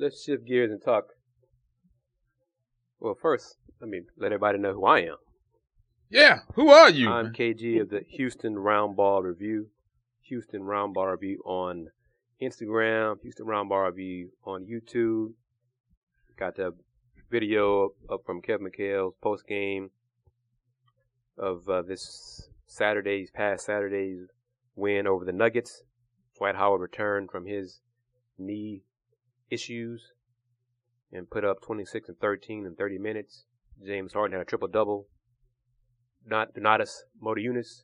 let's shift gears and talk. Well, first, let me let everybody know who I am. Yeah, who are you? I'm KG of the Houston Roundball Review. Houston Roundball Review on Instagram, Houston Roundball Review on YouTube. Got the video up from Kevin McHale's post game of uh, this Saturday's past Saturday's win over the Nuggets. Dwight Howard returned from his knee issues and put up 26 and 13 in 30 minutes. James Harden had a triple double. Not Donatas Motiejunas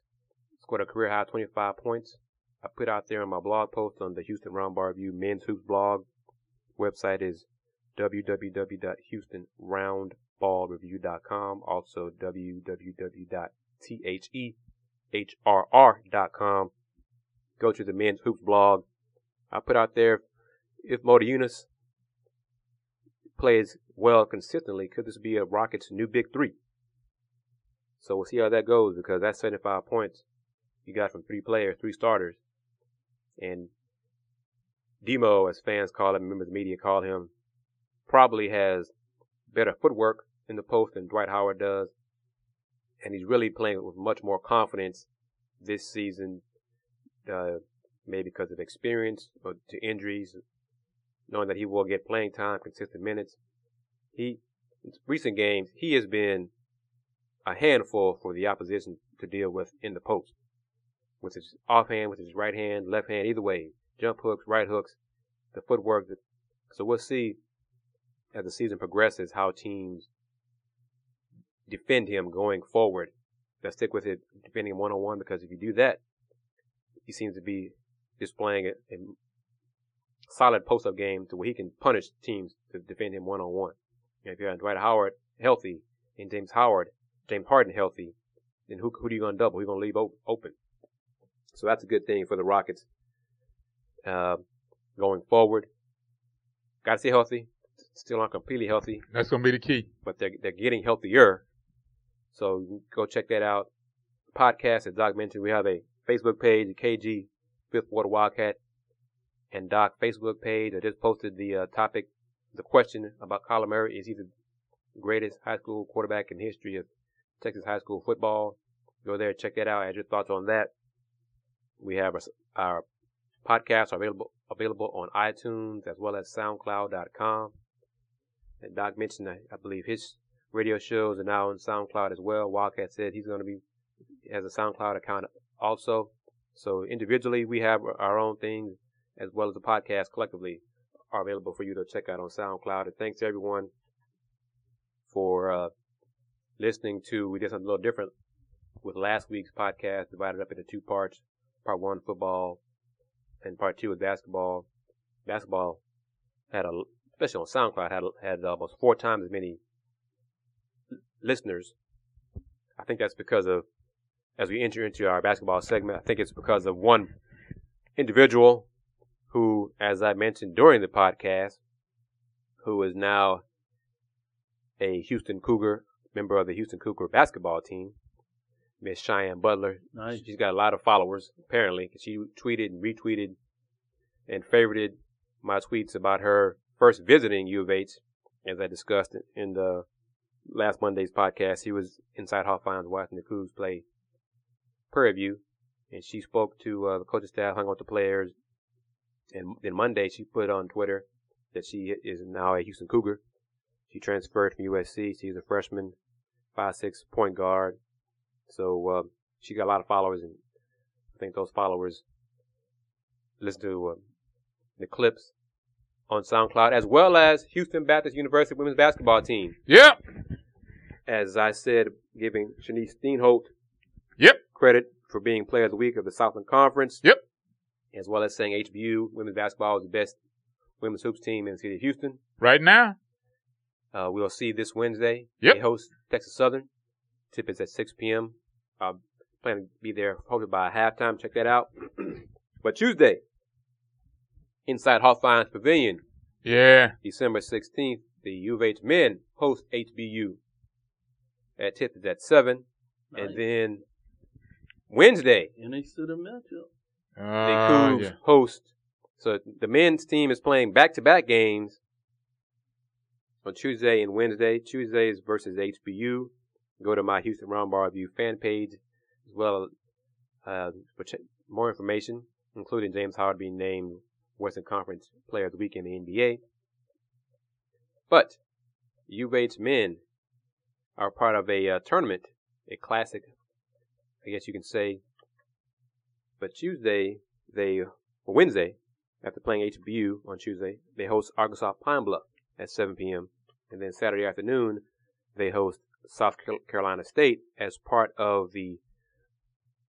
scored a career high 25 points. I put out there on my blog post on the Houston Roundball Review Men's Hoops blog. Website is www.houstonroundballreview.com. Also www.thehrr.com. Go to the Men's Hoops blog. I put out there if Motiejunas plays well consistently, could this be a Rockets' new big three? So we'll see how that goes because that's 75 points you got from three players, three starters. And Demo, as fans call him, members of the media call him, probably has better footwork in the post than Dwight Howard does. And he's really playing with much more confidence this season, uh, maybe because of experience or to injuries, knowing that he will get playing time, consistent minutes. He, in recent games, he has been a handful for the opposition to deal with in the post. With his offhand, with his right hand, left hand, either way. Jump hooks, right hooks, the footwork. So we'll see as the season progresses how teams defend him going forward. They'll stick with it defending him one on one because if you do that, he seems to be displaying a, a solid post up game to where he can punish teams to defend him one on one. If you have Dwight Howard healthy and James Howard, James Harden healthy, then who who are you gonna double? Who you gonna leave open? So that's a good thing for the Rockets uh, going forward. Got to stay healthy. Still not completely healthy. That's gonna be the key. But they're they're getting healthier. So go check that out. Podcast, as Doc mentioned, we have a Facebook page, KG Fifth Water Wildcat and Doc Facebook page. I just posted the uh, topic, the question about Kyler Murray. Is he the greatest high school quarterback in history of Texas high school football? Go there, check that out. Add your thoughts on that. We have our, our podcasts are available available on iTunes as well as SoundCloud.com. And Doc mentioned, I, I believe his radio shows are now on SoundCloud as well. Wildcat said he's going to be has a SoundCloud account also. So individually, we have our own things as well as the podcast collectively are available for you to check out on SoundCloud. And thanks to everyone for uh, listening to. We did something a little different with last week's podcast, divided up into two parts. Part one, football, and part two was basketball. Basketball had a, especially on SoundCloud, had had almost four times as many listeners. I think that's because of, as we enter into our basketball segment, I think it's because of one individual who, as I mentioned during the podcast, who is now a Houston Cougar, member of the Houston Cougar basketball team, Miss Cheyenne Butler. Nice. She's got a lot of followers, apparently. She tweeted and retweeted and favorited my tweets about her first visiting U of H, as I discussed in the last Monday's podcast. He was inside Hofheinz watching the Cougs play Prairie View, and she spoke to uh, the coaching staff, hung out with the players, and then Monday she put on Twitter that she is now a Houston Cougar. She transferred from USC. She's a freshman, five six point guard. So uh, she got a lot of followers, and I think those followers listen to uh, the clips on SoundCloud, as well as Houston Baptist University women's basketball team. Yep. As I said, giving Shanice Steenholt Yep. credit for being Player of the Week of the Southland Conference. Yep. As well as saying HBU women's basketball is the best women's hoops team in the city of Houston. Right now. Uh, we'll see this Wednesday. Yep. They host Texas Southern. Tip is at 6 p.m. I plan to be there hopefully by halftime. Check that out. but Tuesday, inside Hofheinz Pavilion, Yeah. December 16th, the U of H men host HBU. At tip is at 7. Nice. And then Wednesday, NH to the matchup. The Uh, Cougs yeah. host. So the men's team is playing back-to-back games on Tuesday and Wednesday. Tuesday is versus HBU. Go to my Houston Roundball Review fan page as well uh, for ch- more information, including James Howard being named Western Conference Player of the Week in the NBA. But U of men are part of a uh, tournament, a classic, I guess you can say. But Tuesday, they, or Wednesday, after playing HBU on Tuesday, they host Arkansas Pine Bluff at 7 p.m. And then Saturday afternoon, they host South Carolina State as part of the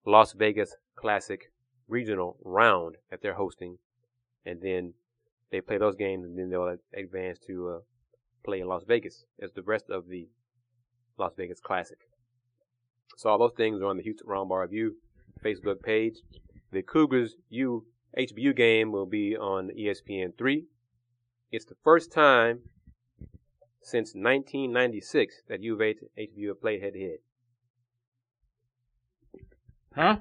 Las Vegas Classic regional round that they're hosting. And then they play those games and then they'll advance to uh, play in Las Vegas as the rest of the Las Vegas Classic. So all those things are on the Houston Roundball Review Facebook page. The Cougars U HBU game will be on ESPN three. It's the first time since 1996 that U of H HBU have played head to head. Huh?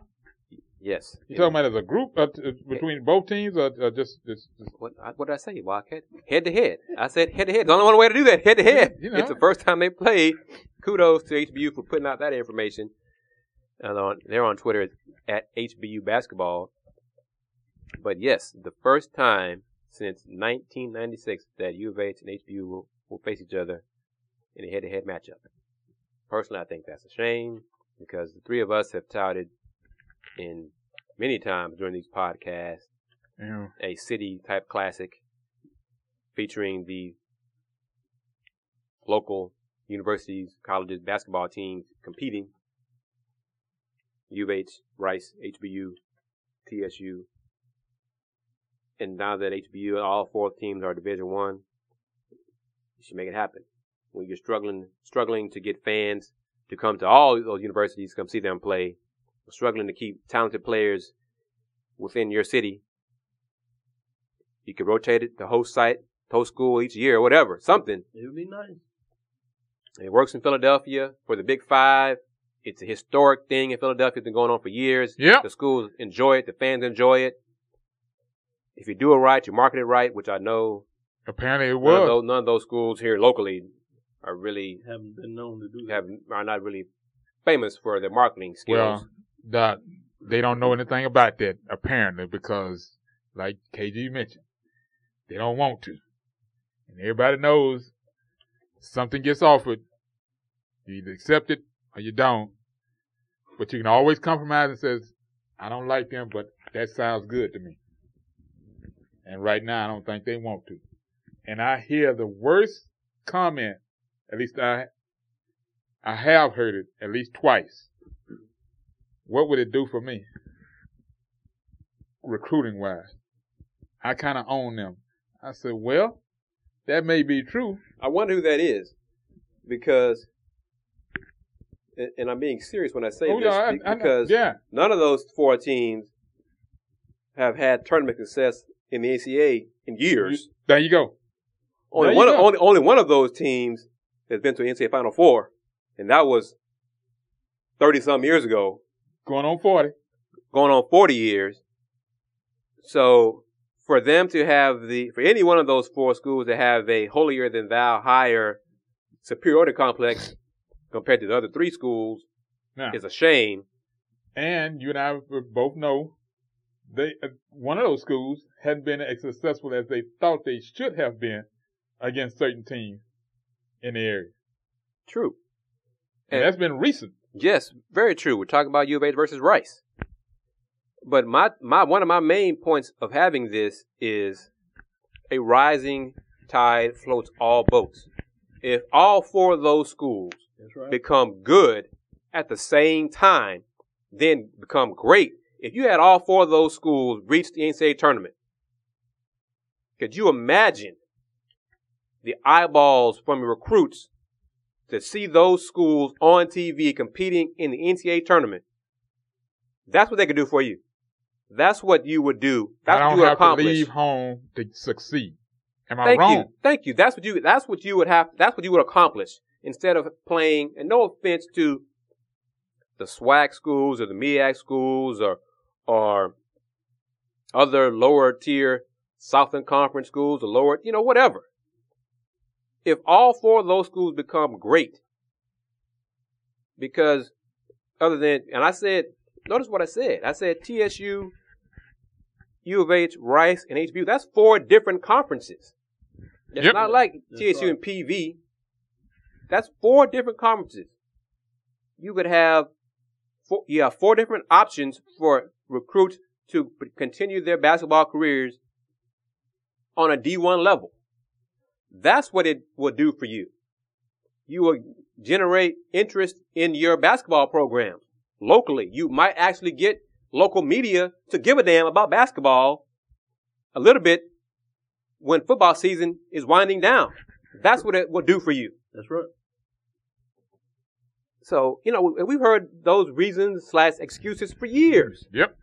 Yes. You talking about as a group uh, t- uh, between both teams, or, or just, just, just What, I- what did I say, Wildcat? Head to head. I said head to head. The only one way to do that. Head to head. You know. It's the first time they played. Kudos to HBU for putting out that information. And on, they're on Twitter at HBU basketball. But yes, the first time since 1996 that U of H and HBU will, will face each other in a head-to-head matchup. Personally, I think that's a shame because the three of us have touted in many times during these podcasts know, a city type classic featuring the local universities, colleges, basketball teams competing. U of H, Rice, HBU, TSU. And now that HBU, and all four teams are Division One, you should make it happen. When you're struggling, struggling to get fans to come to all those universities, come see them play, struggling to keep talented players within your city, you could rotate it to host site, host school each year or whatever, something. It would be nice. It works in Philadelphia for the Big Five. It's a historic thing in Philadelphia. It's been going on for years. Yeah. The schools enjoy it. The fans enjoy it. If you do it right, you market it right, which I know apparently it none of, was. those, none of those schools here locally are really Haven't been known to do that. have are not really famous for their marketing skills. Well, the, they don't know anything about that apparently because, like KG mentioned, they don't want to, and everybody knows something gets offered, you either accept it or you don't. But you can always compromise and says, "I don't like them, but that sounds good to me." And right now, I don't think they want to. And I hear the worst comment, at least I, I have heard it at least twice what would it do for me? Recruiting wise. I kind of own them. I said, well, that may be true. I wonder who that is because, and, and I'm being serious when I say Oh, this no, I- be- I because yeah, none of those four teams have had tournament success in the ACA in years. there you go. Only there one, go. only only one of those teams has been to an NCAA Final Four, and that was thirty some years ago, Going on 40. going on forty years. So for them to have the for any one of those four schools to have a holier than thou higher superiority complex compared to the other three schools Now, is a shame. and you and I both know they uh, one of those schools hadn't been as successful as they thought they should have been against certain teams in the area. True. And And- that's been recent. Yes, very true. We're talking about U of H versus Rice. But my, my one of my main points of having this is a rising tide floats all boats. If all four of those schools right. become good at the same time, then become great. If you had all four of those schools reach the NCAA tournament, could you imagine the eyeballs from your recruits to see those schools on TV competing in the NCAA tournament? That's what they could do for you. That's what you would do. That's I what don't you would have to accomplish. leave home to succeed. Am I Thank wrong? you. Thank you. That's what you that's what you would have that's what you would accomplish instead of playing and no offense to the SWAC schools or the MEAC schools or or other lower tier Southern Conference schools or lower, you know, whatever. if all four of those schools become great, because other than, and I said, notice what I said. I said TSU, U of H, Rice, and HBU. That's four different conferences. It's Yep. not like TSU right. and PV. That's four different conferences. You could have four, you have four different options for recruits to continue their basketball careers on a D1 level. That's what it will do for you. You will generate interest in your basketball program locally. You might actually get local media to give a damn about basketball a little bit when football season is winding down. That's what it will do for you. That's right. So, you know, we've heard those reasons slash excuses for years. Yep.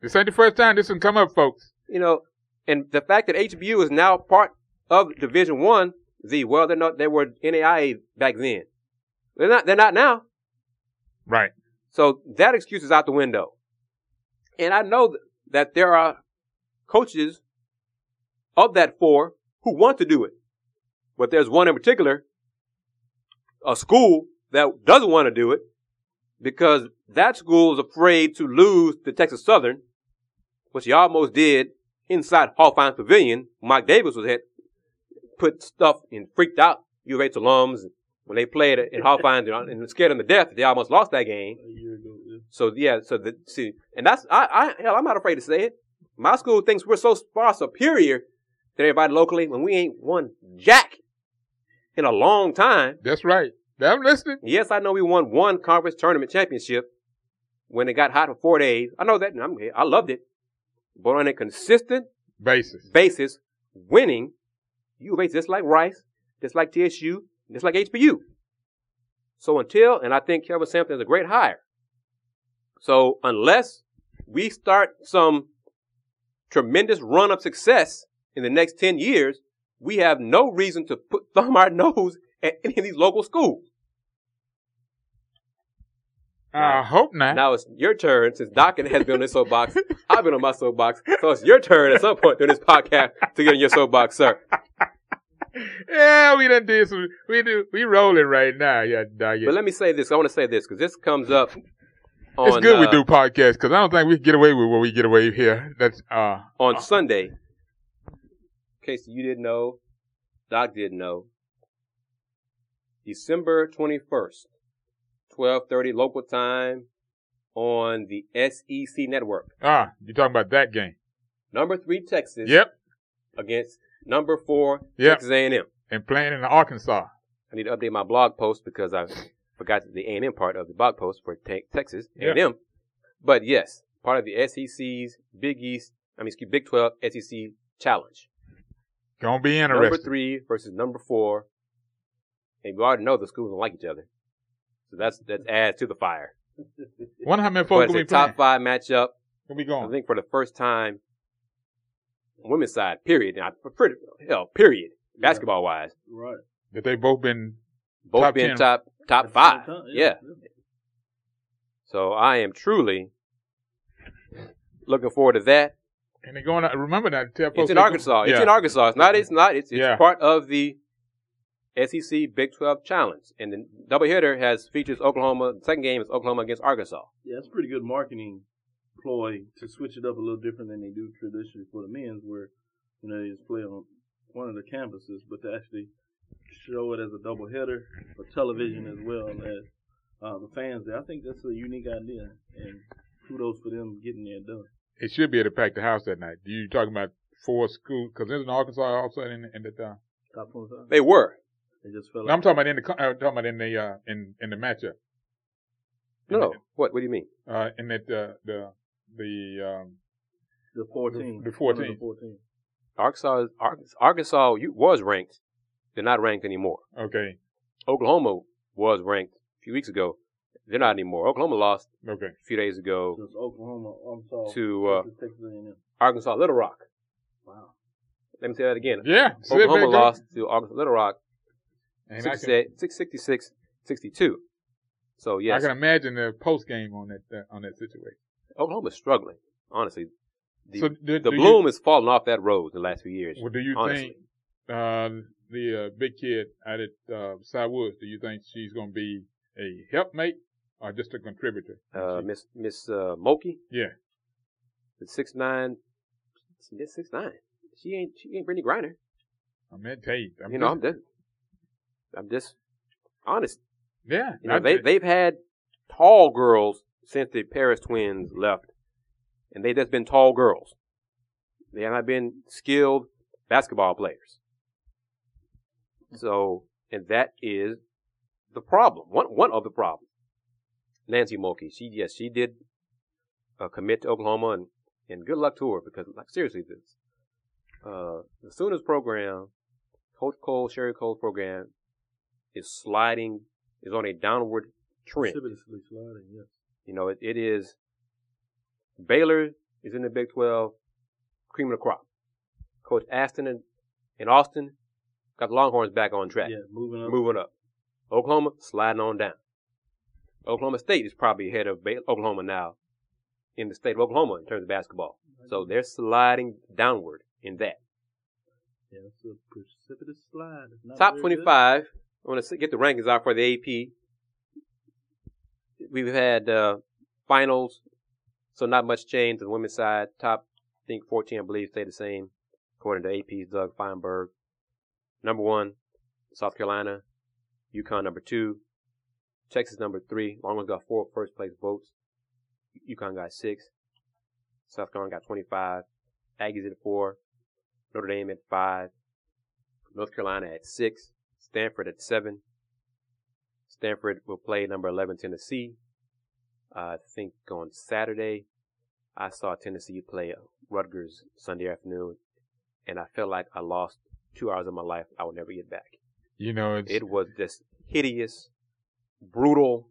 This ain't the first time this one come up, folks. You know, and the fact that HBU is now part of Division One, the well, they're not. They were NAIA back then. They're not. They're not now. Right. So that excuse is out the window. And I know th- that there are coaches of that four who want to do it. But there's one in particular, a school that doesn't want to do it because that school is afraid to lose to Texas Southern, which he almost did inside Hofheinz Pavilion. Mike Davis was at, put stuff and freaked out U of H alums when they played in Hofheinz and scared them to death. They almost lost that game. A year ago. Yeah. So yeah, so the see, and that's I, I hell, I'm not afraid to say it. My school thinks we're so far superior than everybody locally when we ain't won jack in a long time. That's right. I'm listening. Yes, I know we won one conference tournament championship when it got hot for four days. I know that, and I'm, I loved it. But on a consistent Basis. basis, winning, U of H just like Rice, just like TSU, just like HBU. So until, and I think Kelvin Sampson is a great hire. So unless we start some tremendous run of success in the next 10 years, we have no reason to put thumb our nose at any of these local schools. I hope not. Now it's your turn since Doc has been on this soapbox. I've been on my soapbox. So it's your turn at some point during this podcast to get on your soapbox, sir. yeah, we done did some. We do. We rolling right now. Yeah, dog. But let me say this. I want to say this because this comes up on, It's good we uh, do podcasts because I don't think we can get away with what we get away here. That's uh on Sunday. In case you didn't know, Doc didn't know. December 21st, 12:30 local time on the SEC network. ah. You talking about that game? Number 3 Texas Yep. against number 4 Yep. Texas A&M. And playing in Arkansas. I need to update my blog post because I forgot the A&M part of the blog post for te- Texas A&M. But yes, part of the SEC's Big East, I mean, excuse Big 12 SEC challenge. Gonna be interesting. Number three versus number four. And we already know the schools don't like each other. So that's, that adds to the fire. Wonder how many But folks it's a top playing. five matchup. Gonna be I think for the first time, women's side, period. Now, for pretty, hell, period. Basketball wise. Right. That they both been Both Top being 10. top, top At the same five. time, yeah. So I am truly looking forward to that. and they're going. out Remember that. Tell It's in they go- Arkansas. It's in Arkansas. It's not. It's not. It's, it's Yeah. part of the SEC Big 12 Challenge, and the doubleheader has features Oklahoma. The second game is Oklahoma against Arkansas. Yeah, it's pretty good marketing ploy to switch it up a little different than they do traditionally for the men's, where you know they just play on one of the campuses, but to actually show it as a double header for television as well as uh, the fans there. I think that's a unique idea, and kudos for them getting there done. It should be able to pack the house that night. You talking about four schools? Because there's an Arkansas also in in the town. They were. They just fell No, I'm talking about in the co- uh, talking about in the uh, in in the matchup. In No. What? What do you mean? uh, in that uh, the the um, The fourteen. The- the 14. The fourteen. Arkansas. Arkansas you- was ranked. They're not ranked anymore. okay Oklahoma was ranked a few weeks ago. They're not anymore. Oklahoma lost okay a few days ago So it's Oklahoma, Arkansas, to uh, Texas, Texas Arkansas Little Rock. Wow. Let me say that again. yeah. Oklahoma lost to Arkansas Little Rock And I can, 666 62. So yes, I can imagine the post game on that uh, on that situation. Oklahoma's struggling. Honestly, the, so do, the do bloom is falling off that road the last few years. You, well, do you honestly. think uh, the uh, big kid out at uh, Woods, do you think she's going to be a helpmate or just a contributor? Uh, She- Miss Miss uh, Moki, yeah. the six nine, Miss six nine. She ain't she ain't Brittney Griner. I mean, tell you, I'm you know, just- I'm just I'm just honest. yeah. You know, they they've had tall girls since the Paris twins left, and they've just been tall girls. They have not been skilled basketball players. So, and that is the problem. One one of the problems. Nancy Mulkey, she yes, she did uh, commit to Oklahoma, and and good luck to her because like seriously, this uh, the Sooners program, Coach Coale, Sherri Coale's program, is sliding, is on a downward trend. Precipitously sliding, yes. You know, it, it is Baylor is in the Big 12, cream of the crop. Coach Aston and, and Austin got the Longhorns back on track, Yeah, moving up. moving up. Oklahoma sliding on down. Oklahoma State is probably ahead of Bay- Oklahoma now in the state of Oklahoma in terms of basketball. So they're sliding downward in that. Yeah, it's a precipitous slide. It's not Top very good. 25. I want to get the rankings out for the AP. We've had uh, finals, so not much change on the women's side. Top, I think 14, I believe, stay the same, according to AP's Doug Feinberg. Number one, South Carolina. UConn number two. Texas number three. Longhorns got four first place votes. UConn got six. South Carolina got 25. Aggies at four. Notre Dame at five. North Carolina at six. Stanford at seven. Stanford will play number 11 Tennessee. I think on Saturday, I saw Tennessee play Rutgers Sunday afternoon, and I felt like I lost two hours of my life I will never get back. You know, it's, It was just hideous, brutal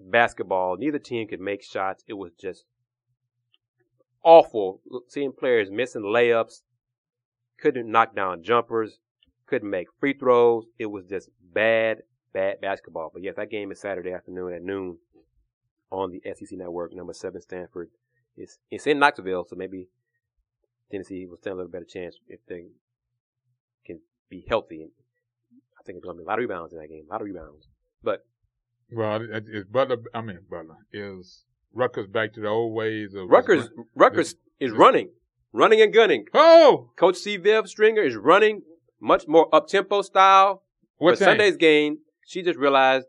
basketball. Neither team could make shots. It was just awful. Seeing players missing layups, couldn't knock down jumpers, couldn't make free throws. It was just bad, bad basketball. But yes, that game is Saturday afternoon at noon on the SEC network. Number seven Stanford. It's it's in Knoxville, so maybe Tennessee will stand a little better chance if they can be healthy. I think it's going to be a lot of rebounds in that game. A lot of rebounds. But well, it's Butler. I mean, Butler is Rutgers back to the old ways of Rutgers, Rutgers is running, running and gunning. Oh, Coach C. Viv Stringer is running much more up tempo style. what but? Sunday's game, she just realized,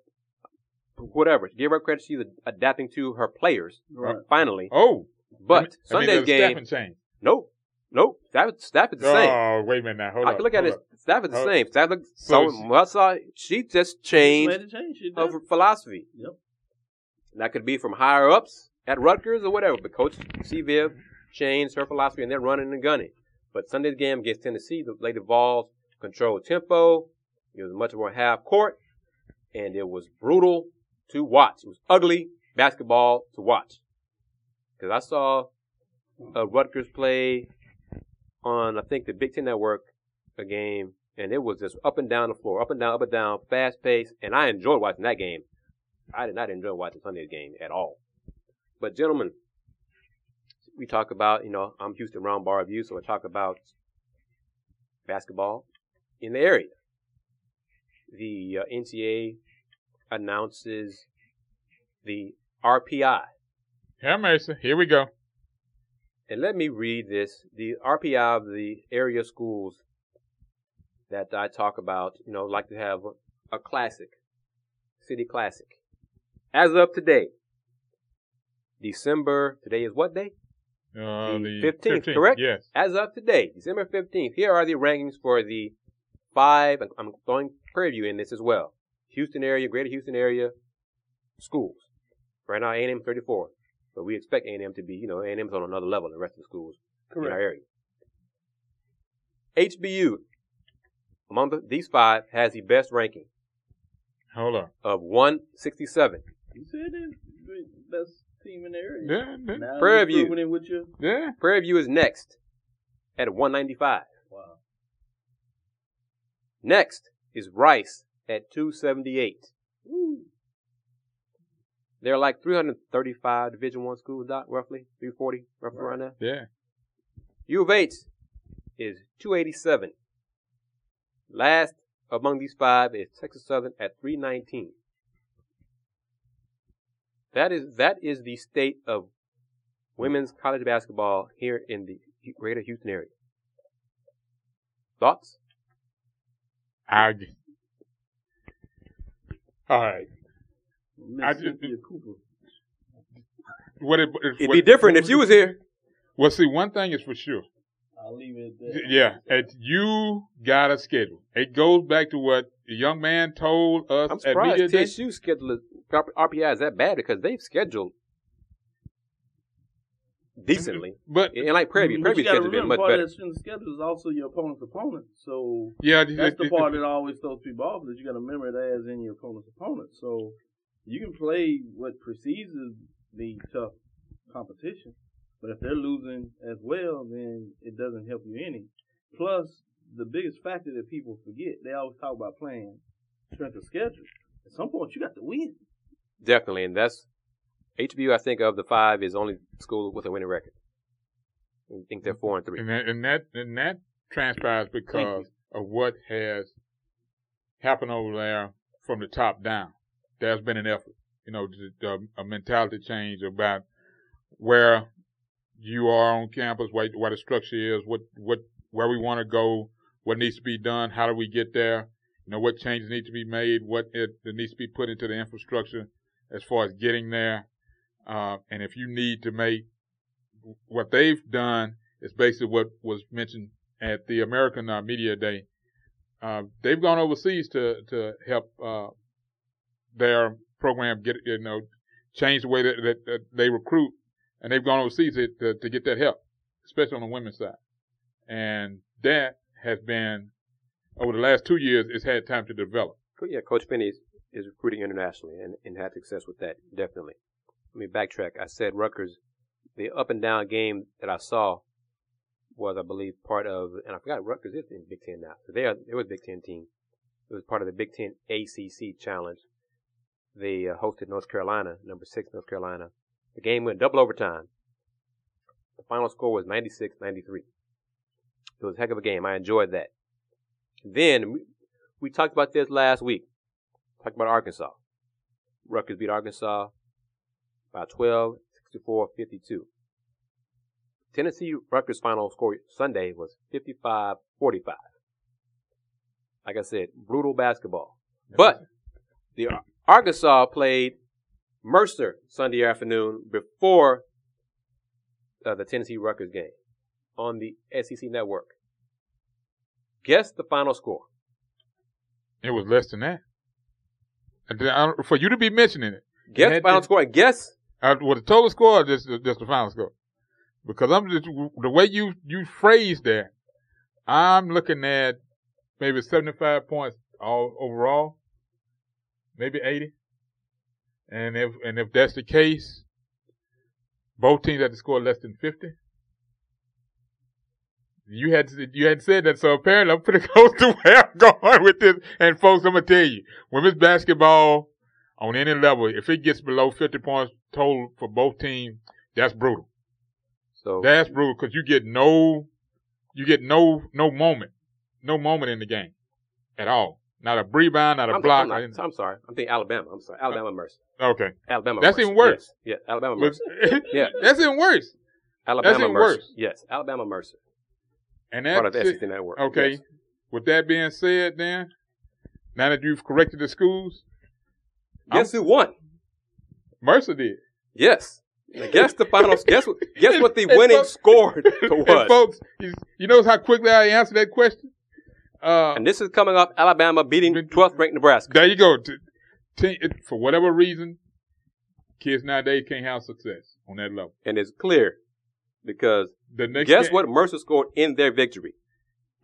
whatever. Give her credit, she's adapting to her players Right. finally. Oh, But I mean, Sunday's there's game, Staffing change. no, no, Stafford, Stafford's the same. Oh, wait a minute now. Hold on. I can look at it. up. Stafford's the Hold- same. Stafford, So so she- well, saw she just changed. She her philosophy. Yep. That could be from higher ups at Rutgers or whatever. But Coach C. Viv changed her philosophy and they're running and gunning. But Sunday's game against Tennessee, the Lady Vols controlled tempo. It was much more half court and it was brutal to watch. It was ugly basketball to watch. Cause I saw uh, Rutgers play on, I think the Big Ten Network, a game and it was just up and down the floor, up and down, up and down, fast paced, and I enjoyed watching that game. I did not enjoy watching Sunday's game at all. But gentlemen, we talk about, you know, I'm Houston Round Bar so I talk about basketball in the area. The uh, NCAA announces the RPI. Yeah, Mason. Here we go. And let me read this. The RPI of the area schools that I talk about, you know, like to have a, classic, city classic. As of today, December, today is what day? Uh, The the 15th, correct? Yes. As of today, December 15th, here are the rankings for the five, I'm throwing Prairie View in this as well. Houston area, greater Houston area schools. Right now, A&M 34. But we expect A&M to be, you know, A&M's on another level than the rest of the schools in our area. HBU, among the, these five, has the best ranking Hold on. of 167. You said it's the best team in the area. Yeah, yeah, Now Prairie View. proving it with your yeah. Prairie View is next at 195. Next is Rice at 278. Woo. There are like 335 Division One schools, Doc, roughly 340, roughly around there. Yeah. U of H is 287. Last among these five is Texas Southern at 319. That is that is the state of women's college basketball here in the greater Houston area. Thoughts? I. All right. I Miss just- Cynthia Cooper. What it, It'd what- be different if she was here. Well, see, one thing is for sure. I'll leave it at that. Yeah, it, you got a schedule. It goes back to what the young man told us I'm at media surprised day. TSU schedule RPI is that bad because they've scheduled decently. But And like Prairie, But Prairie you gotta schedule's been much part better. of that schedule is also your opponent's opponent. So yeah, that's the it- part it- that always throws people off is you got to remember it as in your opponent's opponent. So you can play what precedes the tough competition, but if they're losing as well, then it doesn't help you any. Plus, the biggest factor that people forget, they always talk about playing strength of schedule. At some point, you got to win. Definitely, and that's HBU. I think of the five is only school with a winning record. I think they're four and three. and that and that and that transpires because of what has happened over there from the top down. There's been an effort, you know, a mentality change about where you are on campus, what, what the structure is, what what where we want to go, what needs to be done, how do we get there, you know, what changes need to be made, what it, that needs to be put into the infrastructure as far as getting there, uh, and if you need to make what they've done is basically what was mentioned at the American uh, Media Day. Uh, they've gone overseas to to help uh, their program get you know change the way that, that, that they recruit, and they've gone overseas to, to to get that help, especially on the women's side, and that has been over the last two years. It's had time to develop. Yeah, Coach Penny is, is recruiting internationally and, and had success with that, definitely. Let me backtrack. I said Rutgers, the up and down game that I saw was, I believe, part of, and I forgot Rutgers is in Big Ten now. So they are, were a Big Ten team. It was part of the Big Ten ACC challenge. They uh, hosted North Carolina, number six North Carolina. The game went double overtime. The final score was 96-93. It was a heck of a game. I enjoyed that. Then we, we talked about this last week. Talked about Arkansas. Rutgers beat Arkansas by 12, 64, 52. Tennessee Rutgers final score Sunday was 55, 45. Like I said, brutal basketball. But the Arkansas played Mercer Sunday afternoon before uh, the Tennessee Rutgers game on the SEC network. Guess the final score. It was less than that. I don't- For you to be mentioning it, Guess the final score. Guess Uh, what the total score or just just the final score? Because I'm just the way you you phrased that, I'm looking at maybe 75 points all overall, maybe 80. And if and if that's the case, both teams had to score less than 50. You had you had said that, so apparently I'm pretty close to where I'm going with this. And folks, I'm gonna tell you, women's basketball on any level, if it gets below 50 points total for both teams, that's brutal. so. That's brutal because you get no, you get no, no moment, no moment in the game at all. Not a rebound, not a I'm, block. I'm, not- I'm sorry. I'm thinking Alabama. I'm sorry. Alabama uh, Mercer. okay, Alabama. That's Mercer. even worse. Yes. Yeah. Alabama Mercer. Yeah. that's even worse. Alabama even Mercer. worse. Yes. Alabama Mercer. And that's Part of that's the SEC network. okay. Yes. With that being said, then now that you've corrected the schools, Guess who won? Mercer did. Yes. Now guess the final. guess what? Guess what the winning folks- score was. folks, you, you know how quickly I answered that question. Uh, And this is coming off Alabama beating 12th ranked Nebraska. There you go. T- t- for whatever reason, kids nowadays can't have success on that level. And it's clear because The next guess game- what Mercer scored in their victory.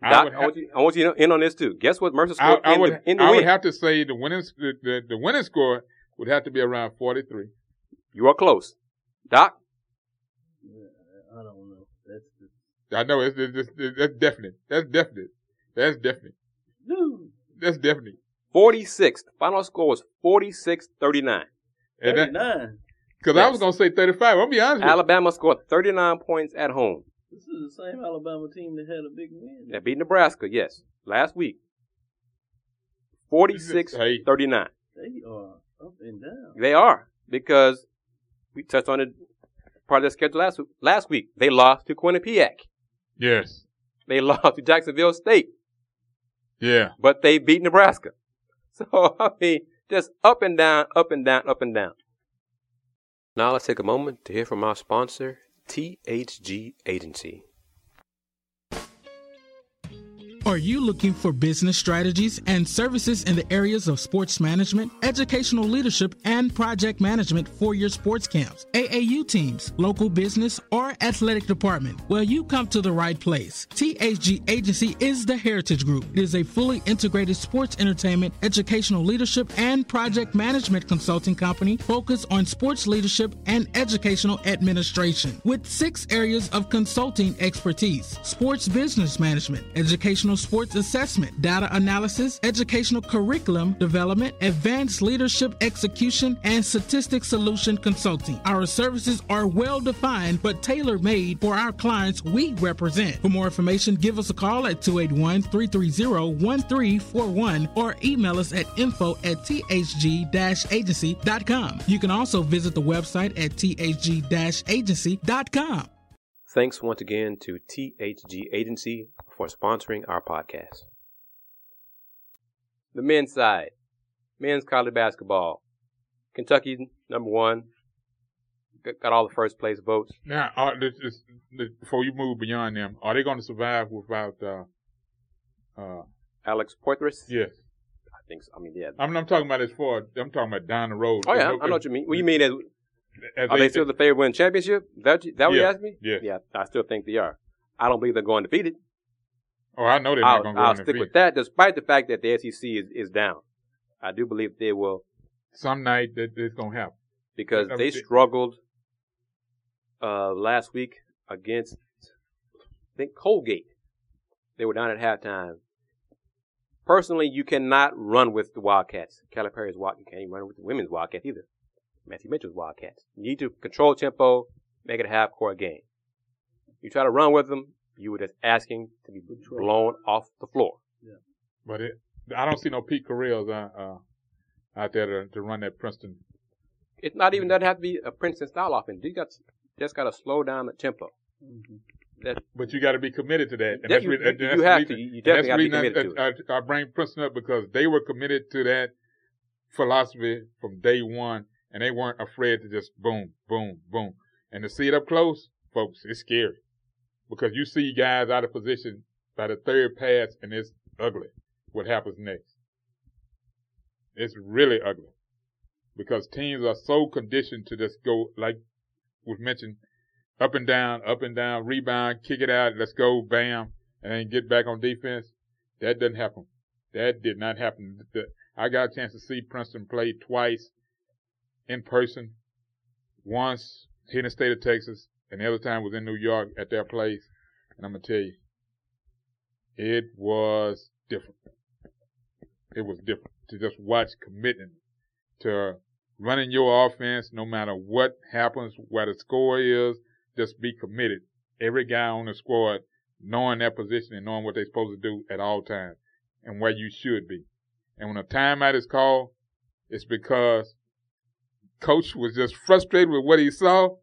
I Doc, I, want you, I want you in on this too. Guess what Mercer I, scored I in, would, the, in the I win? would have to say the winning the, the, the winning score would have to be around forty three. you are close. Doc, I don't know. That's just, I know it's, it's, it's, that's definite. That's definite. That's definite. dude. That's definite. 46. Final score was 46-39. 39. cause I was gonna say thirty five. I'll be honest with you. Alabama scored 39 points at home. This is the same Alabama team that had a big win. That beat Nebraska, yes, last week. 46 39. They are up and down. They are because we touched on it part of the schedule last week. Last week they lost to Quinnipiac. Yes. They lost to Jacksonville State, Yeah. but they beat Nebraska. So I mean, just up and down, up and down, up and down. Now let's take a moment to hear from our sponsor, THG Agency. Are you looking for business strategies and services in the areas of sports management, educational leadership, and project management for your sports camps, AAU teams, local business, or athletic department? Well, you come to the right place. THG Agency is the Heritage Group. It is a fully integrated sports entertainment, educational leadership, and project management consulting company focused on sports leadership and educational administration with six areas of consulting expertise sports business management, educational sports assessment, data analysis, educational curriculum development, advanced leadership execution, and statistic solution consulting. Our services are well defined but tailor made for our clients we represent. For more information, give us a call at 281 330 1341 or email us at info at thg agency.com. You can also visit the website at thg agency.com. Thanks once again to THG Agency for sponsoring our podcast. The men's side, men's college basketball. Kentucky, number one, got all the first place votes. Now, are, this, this, this, before you move beyond them, are they going to survive without? Uh, uh, Alex Poythress? yes. I think so. I mean, yeah. I'm, I'm talking about as far. I'm talking about down the road. Oh, yeah, I know what you mean. What you mean is, are they still the favorite win championship? That, what you- that what you asked me? yeah. Yeah, I still think they are. I don't believe they're going defeated. Oh, I know they're not I'll, going to go I'll stick with that, despite the fact that the SEC is, is down. I do believe they will Some night that it's going to happen. because they struggled uh, last week against, I think, Colgate. They were down at halftime. Personally, you cannot run with the Wildcats. Calipari's Wildcats. You can't even run with the women's Wildcats either. Matthew Mitchell's Wildcats. You need to control tempo, make it a half-court game. You try to run with them, you were just asking to be blown off the floor. Yeah. But it, I don't see no Pete Carrils uh, uh, out there to, to run that Princeton. It's not even doesn't have to be a Princeton style offense. You got just got to slow down the tempo. That But you got to be committed to that. And Yeah, that's you- re- you- that's you the have reason- to. You- you definitely have to be committed I, to I, I bring Princeton up because they were committed to that philosophy from day one, and they weren't afraid to just boom, boom, boom. And to see it up close, folks, it's scary because you see guys out of position by the third pass, and it's ugly. What happens next? It's really ugly because teams are so conditioned to just go like was mentioned, up and down, up and down, rebound, kick it out, let's go, bam, and then get back on defense. That doesn't happen. That did not happen. I got a chance to see Princeton play twice in person. Once here in the state of Texas, and the other time was in New York at their place. And I'm gonna tell you, it was different. It was different to just watch commitment to running your offense, no matter what happens, what the score is, just be committed. Every guy on the squad knowing their position and knowing what they're supposed to do at all times and where you should be. And when a timeout is called, it's because coach was just frustrated with what he saw,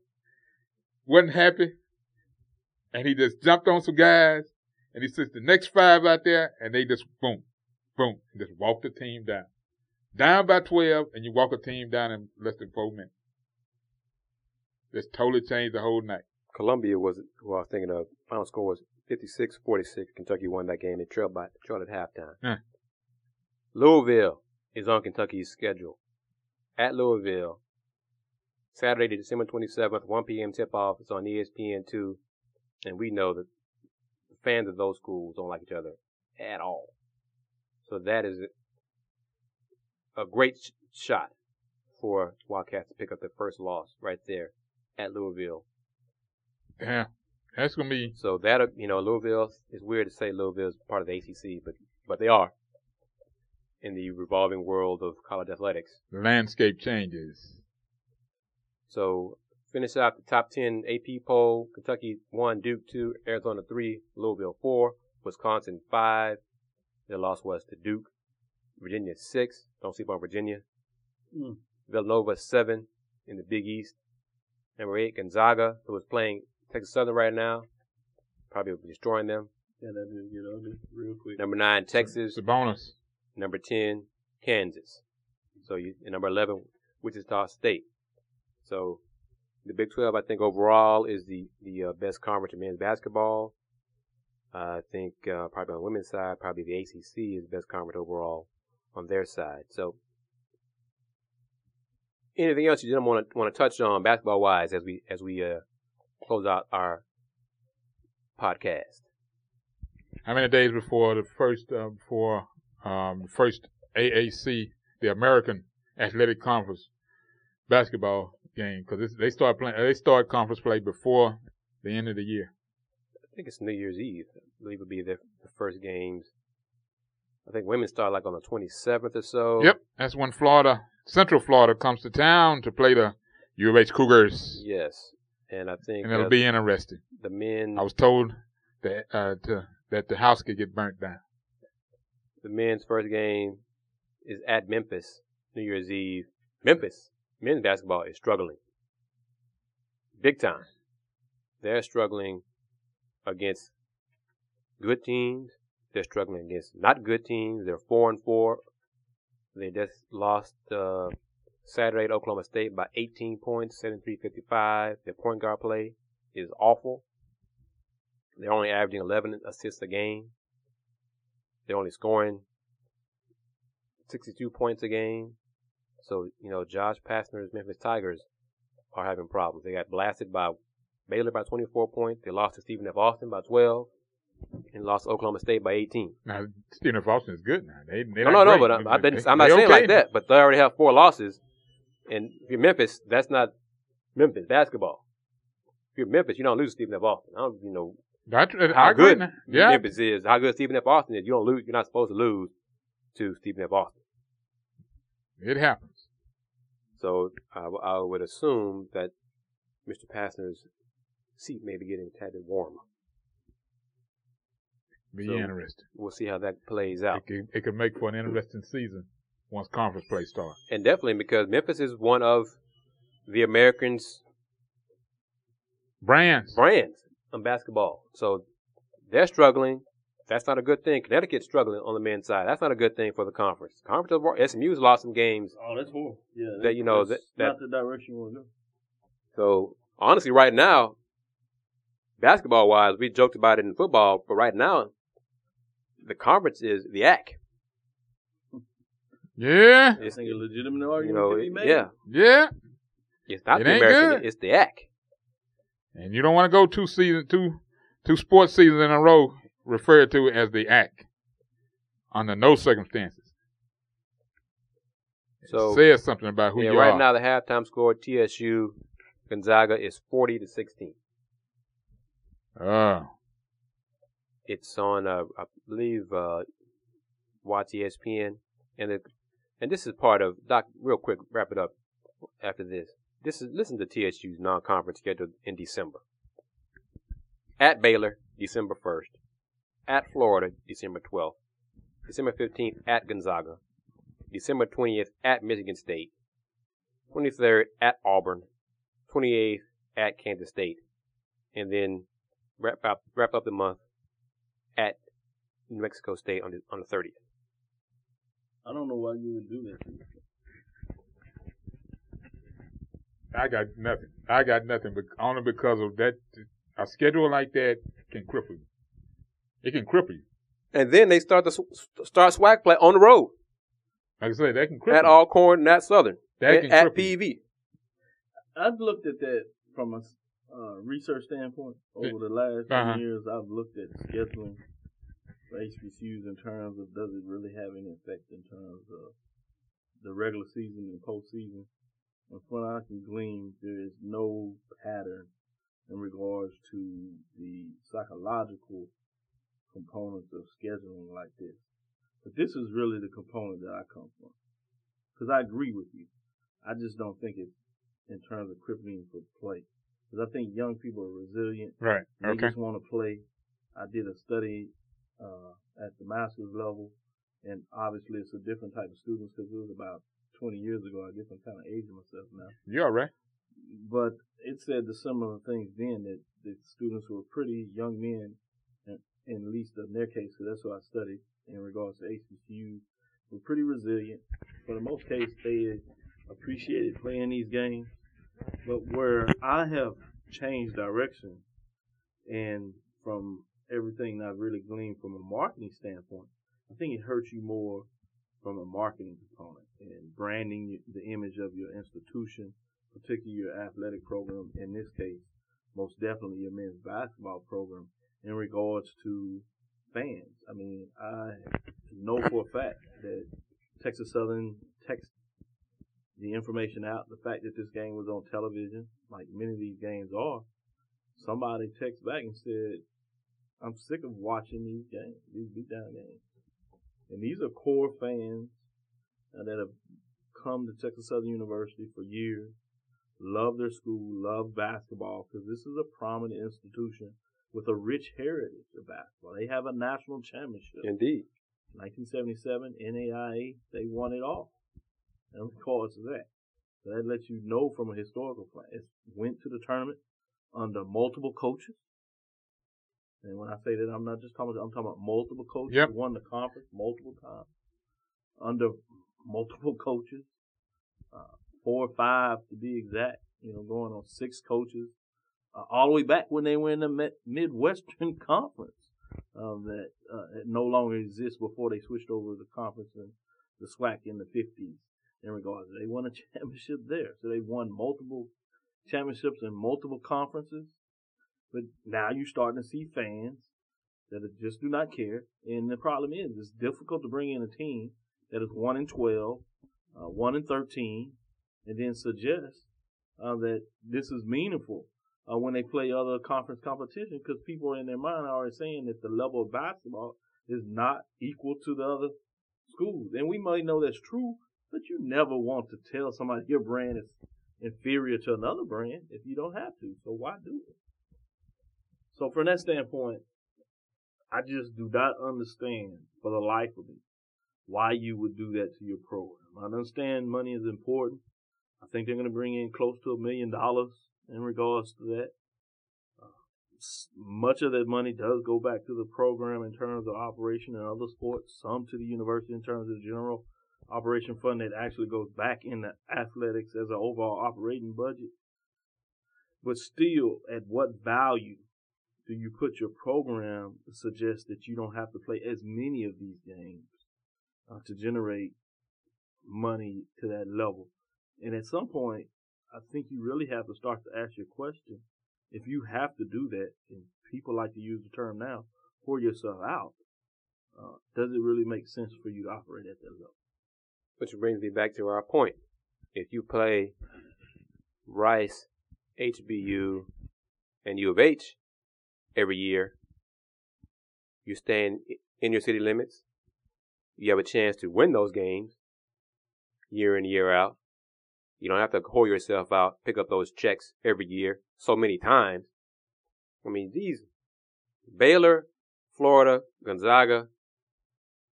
wasn't happy, and he just jumped on some guys and he sits the next five out there and they just boom, boom, just walk the team down. Down by 12 and you walk a team down in less than four minutes. Just totally changed the whole night. Columbia was who I was thinking of. Final score was 56-46. Kentucky won that game. They trailed by trailed at halftime. Huh. Louisville is on Kentucky's schedule. At Louisville, Saturday, December 27th, 1 p.m. tip-off. It's on E ESPN2. And we know that the fans of those schools don't like each other at all. So that is a great sh- shot for Wildcats to pick up their first loss right there at Louisville. Yeah. That's gonna be So that you know, Louisville. It's weird to say Louisville is part of the ACC, but but they are in the revolving world of college athletics. the landscape changes. So finish out the top ten AP poll: Kentucky one, Duke two, Arizona three, Louisville four, Wisconsin five. Their loss was to Duke. Virginia six. Don't sleep on Virginia. Mm. Villanova seven in the Big East. Number eight, Gonzaga, who is playing Texas Southern right now, probably destroying them. Yeah, that did get ugly real quick. Number nine, Texas. It's a bonus. Number ten, Kansas. So you and number eleven, Wichita State. So the Big Twelve, I think overall is the the uh, best conference in men's basketball. I think uh, probably on the women's side, probably the ACC is the best conference overall on their side. So anything else you didn't want to want to touch on basketball wise as we as we uh, close out our podcast? How many days before the first uh, before um, the first AAC, the American Athletic Conference basketball game? Because they start playing, they start conference play before the end of the year. I think it's New Year's Eve. I believe it'll be the, the first games. I think women start like on the 27th or so. Yep, that's when Florida, Central Florida, comes to town to play the U of H Cougars, Yes, and I think and it'll be interesting. the men. I was told that uh, to, that the house could get burnt down. the men's first game is at Memphis, New Year's Eve. Memphis men's basketball is struggling, big time. They're struggling against good teams. They're struggling against not good teams. They're four and four. They just lost uh, Saturday to Oklahoma State by 18 points, 73-55. Their point guard play is awful. They're only averaging 11 assists a game. They're only scoring 62 points a game. So, you know, Josh Pastner's Memphis Tigers are having problems. They got blasted by Baylor by 24 points. They lost to Stephen F. Austin by 12 and lost to Oklahoma State by 18. Now, Stephen F. Austin is good now. They, they oh, No, not no, no, but I'm, they- I'm not saying okay like that, but they already have four losses. And if you're Memphis, that's not Memphis basketball. If you're Memphis, you don't lose to Stephen F. Austin. I don't, you know, now. I, how good. Yeah, Memphis is, how good Stephen F. Austin is. You don't lose, you're not supposed to lose to Stephen F. Austin. it happens. So I would assume that Mr. Pastner's seat may be getting a tad bit warmer. Be So- interesting. We'll see how that plays out. It could, it could make for an interesting season once conference play starts. And definitely because Memphis is one of the Americans' Brands. brands in basketball. So they're struggling. That's not a good thing. Connecticut's struggling on the men's side. That's not a good thing for the conference. Conference overall, SMU's lost some games. Oh, that's horrible. Yeah, That, you know, that's that- not the direction you want to go. So honestly, right now, basketball wise, we joked about it in football, but right now, the conference is the ACK. Yeah, I think a legitimate You argument know, could be it- made. yeah, yeah. it's not It the ain't American, good. it's the ACK. And you don't want to go two season, two, two sports seasons in a row referred to as the act under no circumstances. So it says something about who yeah, you right are. now the halftime score TSU Gonzaga is forty to sixteen. Oh, It's on, uh, I believe, uh, watch ESPN, and the, and this is part of Doc. Real quick, wrap it up after this. This is listen to TSU's non-conference schedule in December. At Baylor, December first. At Florida, December twelfth. December fifteenth at Gonzaga. December twentieth at Michigan State. Twenty third at Auburn. Twenty eighth at Kansas State, and then wrap up wrap up the month at New Mexico State on the on the thirtieth. I don't know why you would do that. I got nothing. I got nothing, but only because of that. A schedule like that can cripple you. It can cripple you. And then they start the sw- start SWAC play on the road Like I said, that can cripple at you. Alcorn and at Southern That and can at cripple you. PV. I've looked at that from a uh, research standpoint over the last Uh-huh. 10 years. I've looked at scheduling for HBCUs in terms of does it really have any effect in terms of the regular season and postseason. And from what I can glean, there is no pattern in regards to the psychological components of scheduling like this. But this is really the component that I come from. Because I agree with you. I just don't think it's in terms of crippling for play. Because I think young people are resilient. Right. They Okay. just want to play. I did a study uh, at the master's level, and obviously it's a different type of students because it was about 20 years ago. I guess I'm kind of aging myself now. You're all right. But it said the similar things then that the students were pretty young men, at least in their case, because that's what I studied in regards to HBCUs, were pretty resilient. For the most case, they appreciated playing these games. But where I have changed direction, and from everything I've really gleaned from a marketing standpoint, I think it hurts you more from a marketing component and branding the image of your institution, particularly your athletic program. In this case, most definitely your men's basketball program in regards to fans. I mean, I know for a fact that Texas Southern text the information out, the fact that this game was on television, like many of these games are. Somebody texted back and said, I'm sick of watching these games, these beatdown games. And these are core fans uh, that have come to Texas Southern University for years, love their school, love basketball, because this is a prominent institution with a rich heritage of basketball. They have a national championship. Indeed. 1977 NAIA, they won it all. And because of that. So that lets you know from a historical plan. It went to the tournament under multiple coaches. And when I say that, I'm not just talking about, I'm talking about multiple coaches. Yep. Won the conference multiple times. Under multiple coaches. Uh, four or five to be exact. You know, going on six coaches. Uh, all the way back when they were in the Midwestern Conference. Um, that uh, it no longer exists before they switched over to the conference and the SWAC in the 50s. In regards, they won a championship there, so they won multiple championships in multiple conferences. But now you're starting to see fans that just do not care, and the problem is it's difficult to bring in a team that is one in 12, uh, one in 13, and then suggest uh, that this is meaningful uh, when they play other conference competition because people in their mind are already saying that the level of basketball is not equal to the other schools. And we might know that's true, but you never want to tell somebody your brand is inferior to another brand if you don't have to. So why do it? So from that standpoint, I just do not understand for the life of me why you would do that to your program. I understand money is important. I think they're going to bring in close to a million dollars in regards to that. Uh, much of that money does go back to the program in terms of operation and other sports, some to the university in terms of the general operation fund that actually goes back into athletics as an overall operating budget. But still, at what value do you put your program to suggest that you don't have to play as many of these games uh, to generate money to that level? And at some point, I think you really have to start to ask your question. If you have to do that, and people like to use the term now, pour yourself out, uh, does it really make sense for you to operate at that level? Which brings me back to our point. If you play Rice, HBU, and U of H every year, you stay in, in your city limits, you have a chance to win those games year in, year out. You don't have to whore yourself out, pick up those checks every year so many times. I mean, these Baylor, Florida, Gonzaga,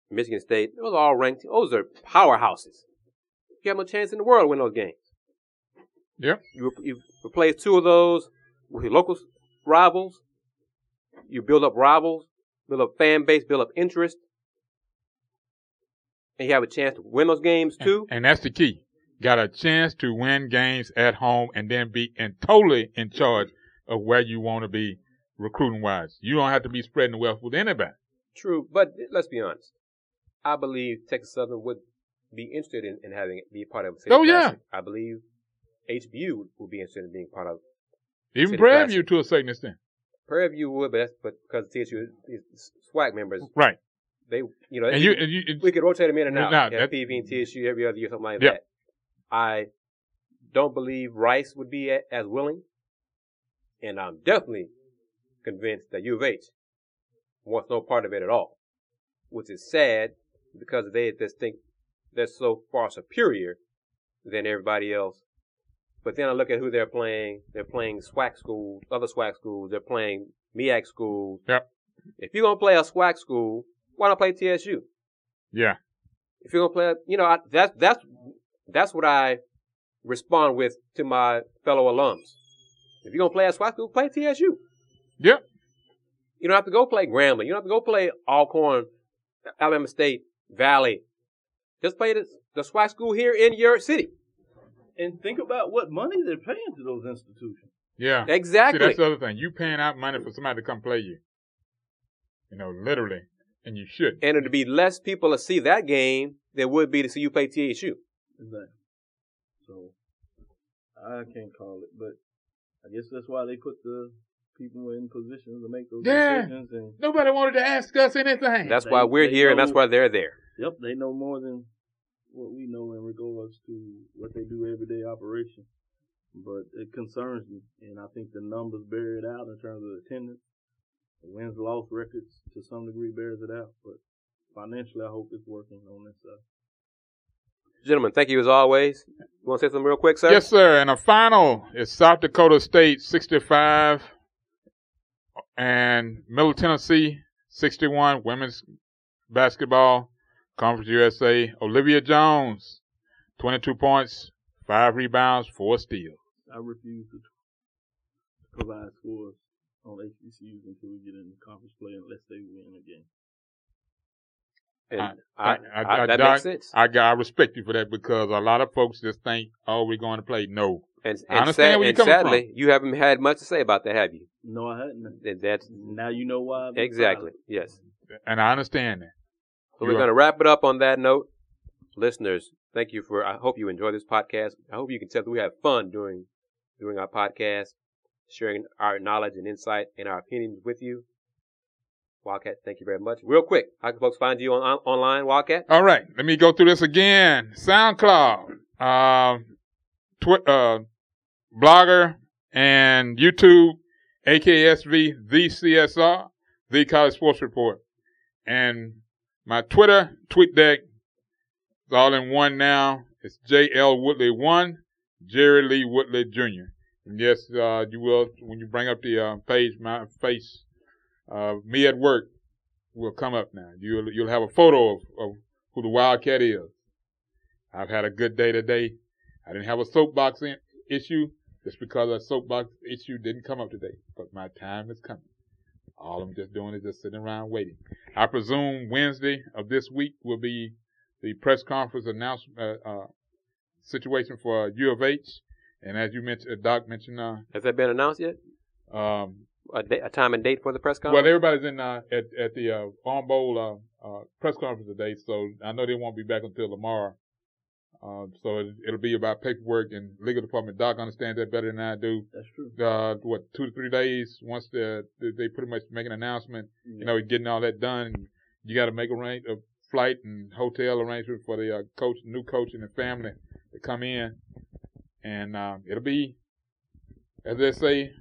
Michigan State, those are all ranked. Those are powerhouses. You have no chance in the world to win those games. Yeah. You, you replace two of those with your local rivals. You build up rivals, build up fan base, build up interest. And you have a chance to win those games too. And, and that's the key. Got a chance to win games at home and then be in, totally in charge of where you want to be recruiting wise. You don't have to be spreading the wealth with anybody. True, but let's be honest. I believe Texas Southern would be interested in, in having it be part of. City Oh, yeah. Classic. I believe HBU would be interested in being part of. Even City Prairie View to a certain extent. Prairie View would, but that's but because TSU is SWAC members, Right. they you know And you, and you, we could rotate them in and out. Yeah, that- PV and TSU every other year, something like Yep. that. I don't believe Rice would be a- as willing, and I'm definitely convinced that U of H wants no part of it at all, which is sad because they just think they're so far superior than everybody else. But then I look at who they're playing. They're playing SWAC schools, other SWAC schools. They're playing MEAC schools. Yep. If you're gonna play a SWAC school, why not play TSU? yeah. If you're gonna play, you know, I, that's that's that's what I respond with to my fellow alums. If you're gonna play at SWAC school, play TSU. Yep. You don't have to go play Grambling. You don't have to go play Alcorn, Alabama State, Valley. Just play the, the SWAC school here in your city. And think about what money they're paying to those institutions. Yeah. Exactly. See, Exactly. that's the other thing. You paying out money for somebody to come play you. You know, literally. And you should. and it'd be less people to see that game than would be to see you play TSU. Exactly. So I can't call it, but I guess that's why they put the people in positions to make those Yeah. decisions. And Nobody wanted to ask us anything. That's They- why we're they here and that's why they're there. yep, they know more than what we know in regards to what they do everyday operation. But it concerns me, and I think the numbers bear it out in terms of attendance. The wins loss records to some degree bears it out, but financially, I hope it's working on this side. Gentlemen, thank you as always. You want to say something real quick, sir? Yes, sir. And the final is South Dakota State 65 and Middle Tennessee 61 women's basketball Conference USA. Olivia Jones 22 points, 5 rebounds, 4 steals. I refuse to provide scores on HBCUs until we get into conference play unless they win a game. And I- I, I- I- I- that Doc, makes sense. I, I respect you for that because a lot of folks just think, oh, we're going to play. No. and I understand sad- where you're and coming sadly, you haven't had much to say about that, have you? No, I hadn't. That- That's Now you know why. I've been exactly yes. And I understand that. So You we're are- going to wrap it up on that note. Listeners, thank you for, I hope you enjoy this podcast. I hope you can tell that we have fun during, during our podcast, sharing our knowledge and insight and our opinions with you. Wildcat, thank you very much. Real quick, how can folks find you on, on online, Wildcat? All right, let me go through this again. SoundCloud, twi- uh, Blogger, and YouTube, AKSV, the CSR, the College Sports Report, and my Twitter, TweetDeck, it's all in one now. It's JL Woodley one, Jerry Lee Woodley Jr. And yes, uh, you will when you bring up the uh, page, my face, uh, me at work will come up now. You'll you'll have a photo of, of who the Wildcat is. I've had a good day today. I didn't have a soapbox in, issue just because a soapbox issue didn't come up today. But my time is coming. All I'm just doing is just sitting around waiting. I presume Wednesday of this week will be the press conference announcement uh, uh, situation for U of H. And as you mentioned, uh, Doc mentioned, uh, Has that been announced yet? um, A, da- a time and date for the press conference? well, everybody's in uh, at at the uh, Farm Bowl uh, uh, press conference today, so I know they won't be back until tomorrow. Uh, so it, it'll be about paperwork and legal department. Doc understands that better than I do. That's true. Uh, what two to three days once the, the they pretty much make an announcement, you know, getting all that done. You got to make arrange a flight and hotel arrangement for the uh, coach, new coach, and the family to come in, and uh, it'll be, as they say,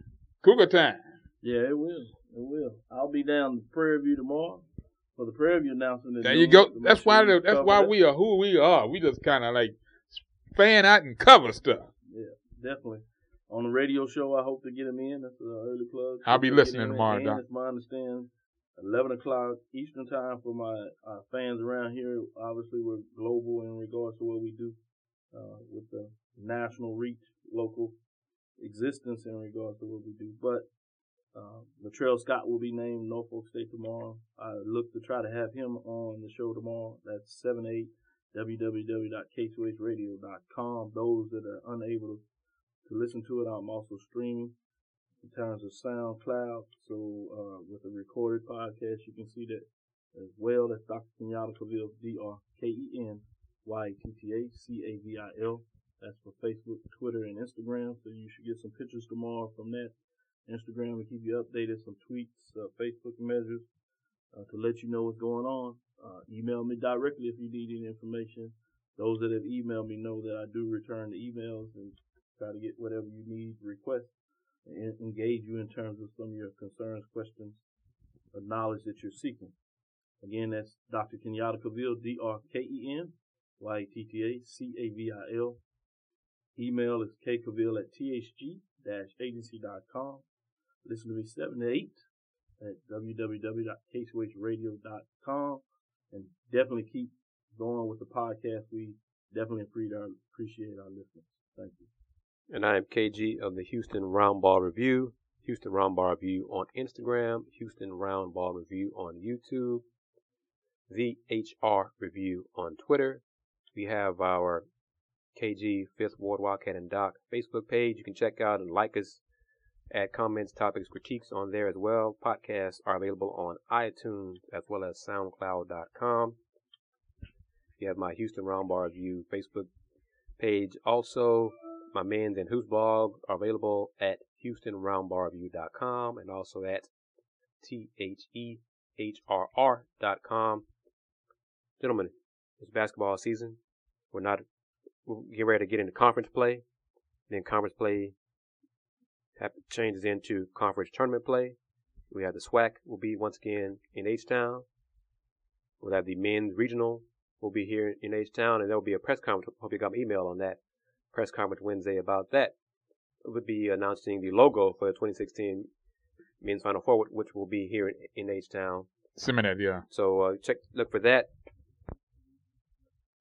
Cougar time. Yeah, it will. It will. I'll be down to Prairie View tomorrow for the Prairie View announcement. There you go. That's why. the- That's why that. we are who we are. We just kind of like fan out and cover stuff. Yeah, definitely. On the radio show, I hope to get him in. That's an early plug. I'll be Hope to get listening tomorrow, Doc. It's my understanding, 11 o'clock Eastern time for my uh, fans around here. Obviously, we're global in regards to what we do uh, with the national reach, local existence in regards to what we do. But Latrell Scott will be named Norfolk State tomorrow. I look to try to have him on the show tomorrow. That's 7 8 www.k2hradio.com. Those that are unable to, listen to it, I'm also streaming in terms of SoundCloud. So uh, with a recorded podcast, you can see that as well. That's Dr. Kenyatta Cavil, D-R-K-E-N-Y-T-T-A-C-A-V-I-L. That's for Facebook, Twitter, and Instagram. So you should get some pictures tomorrow from that. Instagram will keep you updated, some tweets, uh, Facebook measures uh, to let you know what's going on. Uh, email me directly if you need any information. Those that have emailed me know that I do return the emails and try to get whatever you need, request, and engage you in terms of some of your concerns, questions, or knowledge that you're seeking. Again, that's Dr. Kenyatta Cavil, E D-R-K-E-N-Y-T-T-A-C-A-V-I-L. Email is kcavil at thg-agency.com. Listen to me 7 to 8 at www.k2hradio.com. And definitely keep going with the podcast. We definitely appreciate our, appreciate our listeners. Thank you. And I am KG of the Houston Roundball Review. Houston Roundball Review on Instagram, Houston Roundball Review on YouTube, the HR Review on Twitter. We have our KG Fifth Ward Wildcat and Doc Facebook page. You can check out and like us, add comments, topics, critiques on there as well. Podcasts are available on iTunes as well as SoundCloud.com. You have my Houston Roundball Review Facebook page. Also, my men's and hoops blog are available at HoustonRoundballReview.com and also at T-H-E-H-R-R.com. Gentlemen, it's basketball season. We're not, we're getting ready to get into conference play. Then conference play changes into conference tournament play. We have the SWAC will be once again in H-Town. We'll have the men's regional will be here in H-Town and there will be a press conference. Hope you got my email on that press conference Wednesday about that. We'll be announcing the logo for the 2016 men's Final Four, which will be here in, in H-Town. Seminary, yeah. So uh, check, look for that.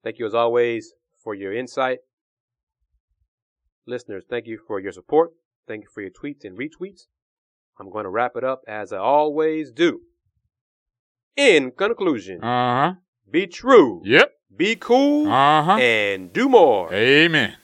Thank you as always for your insight. Listeners, thank you for your support. Thank you for your tweets and retweets. I'm going to wrap it up as I always do. In conclusion, Uh huh. be true, Yep. be cool, Uh huh. and do more. Amen.